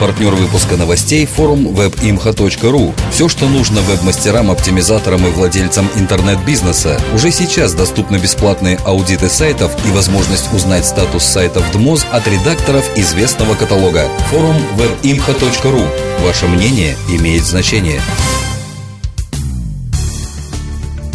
Партнер выпуска новостей – форум webimha.ru. Все, что нужно веб-мастерам, оптимизаторам и владельцам интернет-бизнеса. Уже сейчас доступны бесплатные аудиты сайтов и возможность узнать статус сайтов ДМОЗ от редакторов известного каталога. Форум webimha.ru. Ваше мнение имеет значение.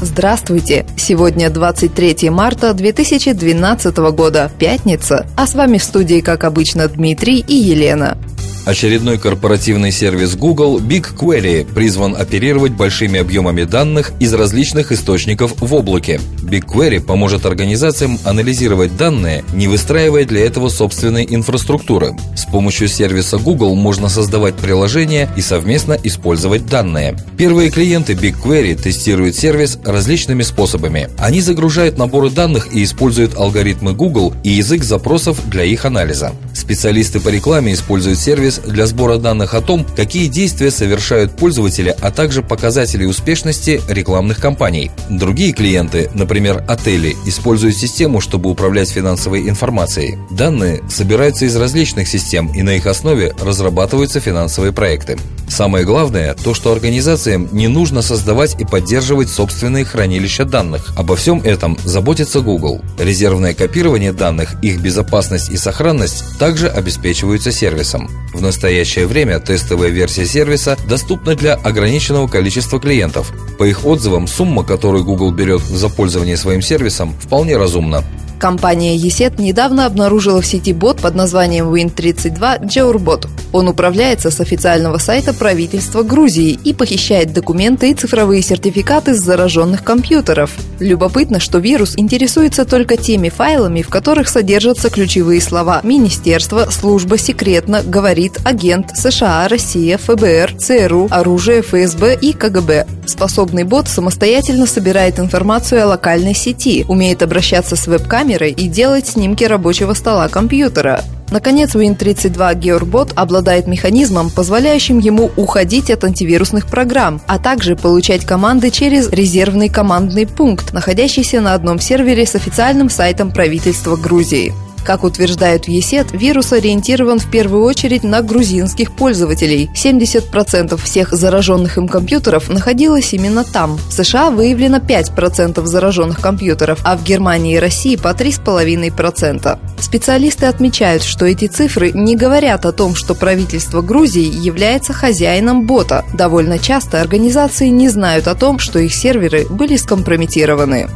Здравствуйте! Сегодня 23 марта 2012 года, пятница, а с вами в студии, как обычно, Дмитрий и Елена. Очередной корпоративный сервис Google BigQuery призван оперировать большими объемами данных из различных источников в облаке. BigQuery поможет организациям анализировать данные, не выстраивая для этого собственной инфраструктуры. С помощью сервиса Google можно создавать приложения и совместно использовать данные. Первые клиенты BigQuery тестируют сервис различными способами. Они загружают наборы данных и используют алгоритмы Google и язык запросов для их анализа. Специалисты по рекламе используют сервис сервис для сбора данных о том, какие действия совершают пользователи, а также показатели успешности рекламных кампаний. Другие клиенты, например, отели, используют систему, чтобы управлять финансовой информацией. Данные собираются из различных систем и на их основе разрабатываются финансовые проекты. Самое главное – то, что организациям не нужно создавать и поддерживать собственные хранилища данных. Обо всем этом заботится Google. Резервное копирование данных, их безопасность и сохранность также обеспечиваются сервисом. В настоящее время тестовая версия сервиса доступна для ограниченного количества клиентов. По их отзывам, сумма, которую Google берет за пользование своим сервисом, вполне разумна. Компания ESET недавно обнаружила в сети бот под названием Win32 Georbot. Он управляется с официального сайта правительства Грузии и похищает документы и цифровые сертификаты с зараженных компьютеров. Любопытно, что вирус интересуется только теми файлами, в которых содержатся ключевые слова «Министерство», «Служба», «Секретно», «Говорит», «Агент», «США», «Россия», ФБР», ЦРУ, «Оружие», ФСБ и КГБ. Способный бот самостоятельно собирает информацию о локальной сети, умеет обращаться с веб-камерой камерой и делать снимки рабочего стола компьютера. Наконец, Win32 GearBot обладает механизмом, позволяющим ему уходить от антивирусных программ, а также получать команды через резервный командный пункт, находящийся на одном сервере с официальным сайтом правительства Грузии. Как утверждают в ЕСЕТ, вирус ориентирован в первую очередь на грузинских пользователей. 70% всех зараженных им компьютеров находилось именно там. В США выявлено 5% зараженных компьютеров, а в Германии и России по 3,5%. Специалисты отмечают, что эти цифры не говорят о том, что правительство Грузии является хозяином бота. Довольно часто организации не знают о том, что их серверы были скомпрометированы.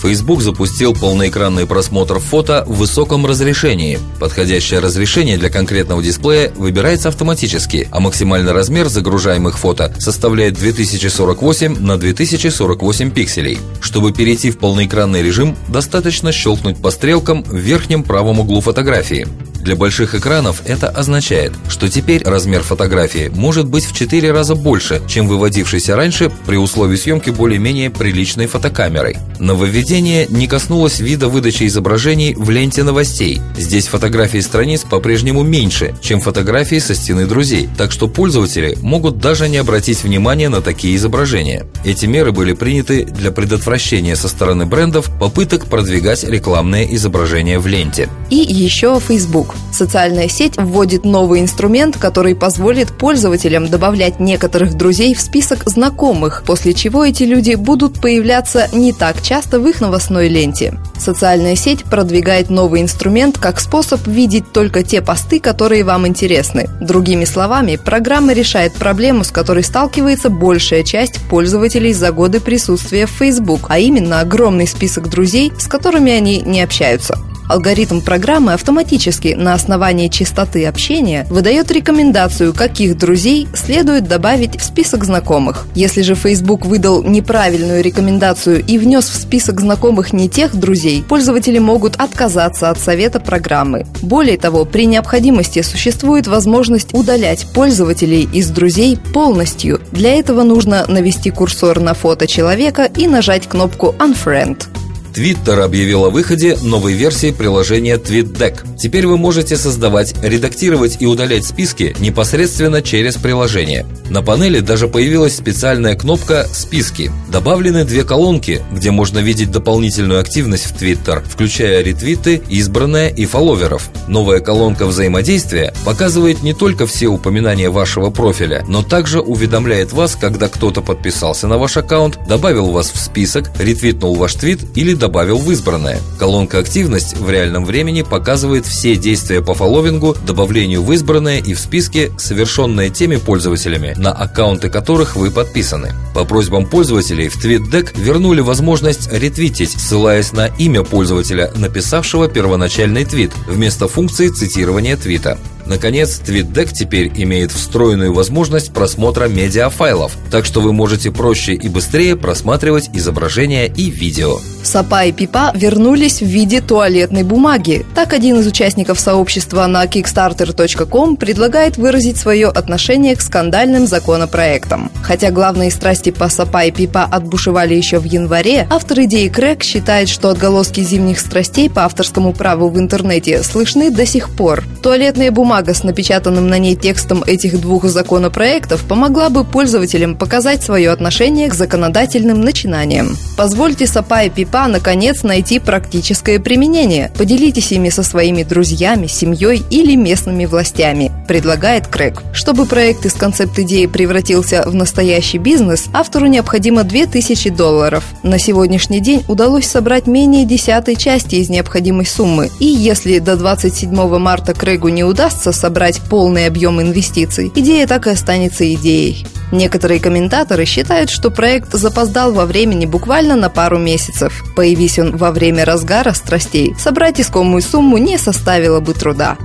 Facebook запустил полноэкранный просмотр фото в высоком разрешении. Подходящее разрешение для конкретного дисплея выбирается автоматически, а максимальный размер загружаемых фото составляет 2048 на 2048 пикселей. Чтобы перейти в полноэкранный режим, достаточно щелкнуть по стрелкам в верхнем правом углу фотографии. Для больших экранов это означает, что теперь размер фотографии может быть в 4 раза больше, чем выводившийся раньше при условии съемки более-менее приличной фотокамерой. Нововведение не коснулось вида выдачи изображений в ленте новостей. Здесь фотографии страниц по-прежнему меньше, чем фотографии со стены друзей, так что пользователи могут даже не обратить внимания на такие изображения. Эти меры были приняты для предотвращения со стороны брендов попыток продвигать рекламные изображения в ленте. И еще Facebook. Социальная сеть вводит новый инструмент, который позволит пользователям добавлять некоторых друзей в список знакомых, после чего эти люди будут появляться не так часто в их новостной ленте. Социальная сеть продвигает новый инструмент как способ видеть только те посты, которые вам интересны. Другими словами, программа решает проблему, с которой сталкивается большая часть пользователей за годы присутствия в Facebook, а именно огромный список друзей, с которыми они не общаются. Алгоритм программы автоматически на основании частоты общения выдает рекомендацию, каких друзей следует добавить в список знакомых. Если же Facebook выдал неправильную рекомендацию и внес в список знакомых не тех друзей, пользователи могут отказаться от совета программы. Более того, при необходимости существует возможность удалять пользователей из друзей полностью. Для этого нужно навести курсор на фото человека и нажать кнопку «Unfriend». Twitter объявил о выходе новой версии приложения TweetDeck. Теперь вы можете создавать, редактировать и удалять списки непосредственно через приложение. На панели даже появилась специальная кнопка «Списки». Добавлены две колонки, где можно видеть дополнительную активность в Twitter, включая ретвиты, избранное и фолловеров. Новая колонка взаимодействия показывает не только все упоминания вашего профиля, но также уведомляет вас, когда кто-то подписался на ваш аккаунт, добавил вас в список, ретвитнул ваш твит или добавил в избранное. Колонка «Активность» в реальном времени показывает все действия по фолловингу, добавлению в избранное и в списке, совершенные теми пользователями, на аккаунты которых вы подписаны. По просьбам пользователей в TweetDeck вернули возможность ретвитить, ссылаясь на имя пользователя, написавшего первоначальный твит, вместо функции цитирования твита. Наконец, TweetDeck теперь имеет встроенную возможность просмотра медиафайлов, так что вы можете проще и быстрее просматривать изображения и видео. Сапа и Пипа вернулись в виде туалетной бумаги. Так один из участников сообщества на kickstarter.com предлагает выразить свое отношение к скандальным законопроектам. Хотя главные страсти по Сапа и Пипа отбушевали еще в январе, автор идеи Крэк считает, что отголоски зимних страстей по авторскому праву в интернете слышны до сих пор. Туалетная бумага бумага с напечатанным на ней текстом этих двух законопроектов помогла бы пользователям показать свое отношение к законодательным начинаниям. Позвольте Сапа и Пипа наконец найти практическое применение. Поделитесь ими со своими друзьями, семьей или местными властями, предлагает Крэк. Чтобы проект из концепт-идеи превратился в настоящий бизнес, автору необходимо 2000 долларов. На сегодняшний день удалось собрать менее десятой части из необходимой суммы. И если до 27 марта Крэгу не удастся удастся собрать полный объем инвестиций, идея так и останется идеей. Некоторые комментаторы считают, что проект запоздал во времени буквально на пару месяцев. Появись он во время разгара страстей, собрать искомую сумму не составило бы труда.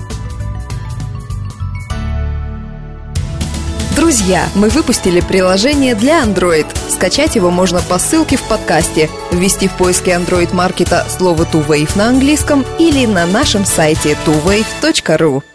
Друзья, мы выпустили приложение для Android. Скачать его можно по ссылке в подкасте, ввести в поиске Android маркета слово TwoWave на английском или на нашем сайте tuwave.ru.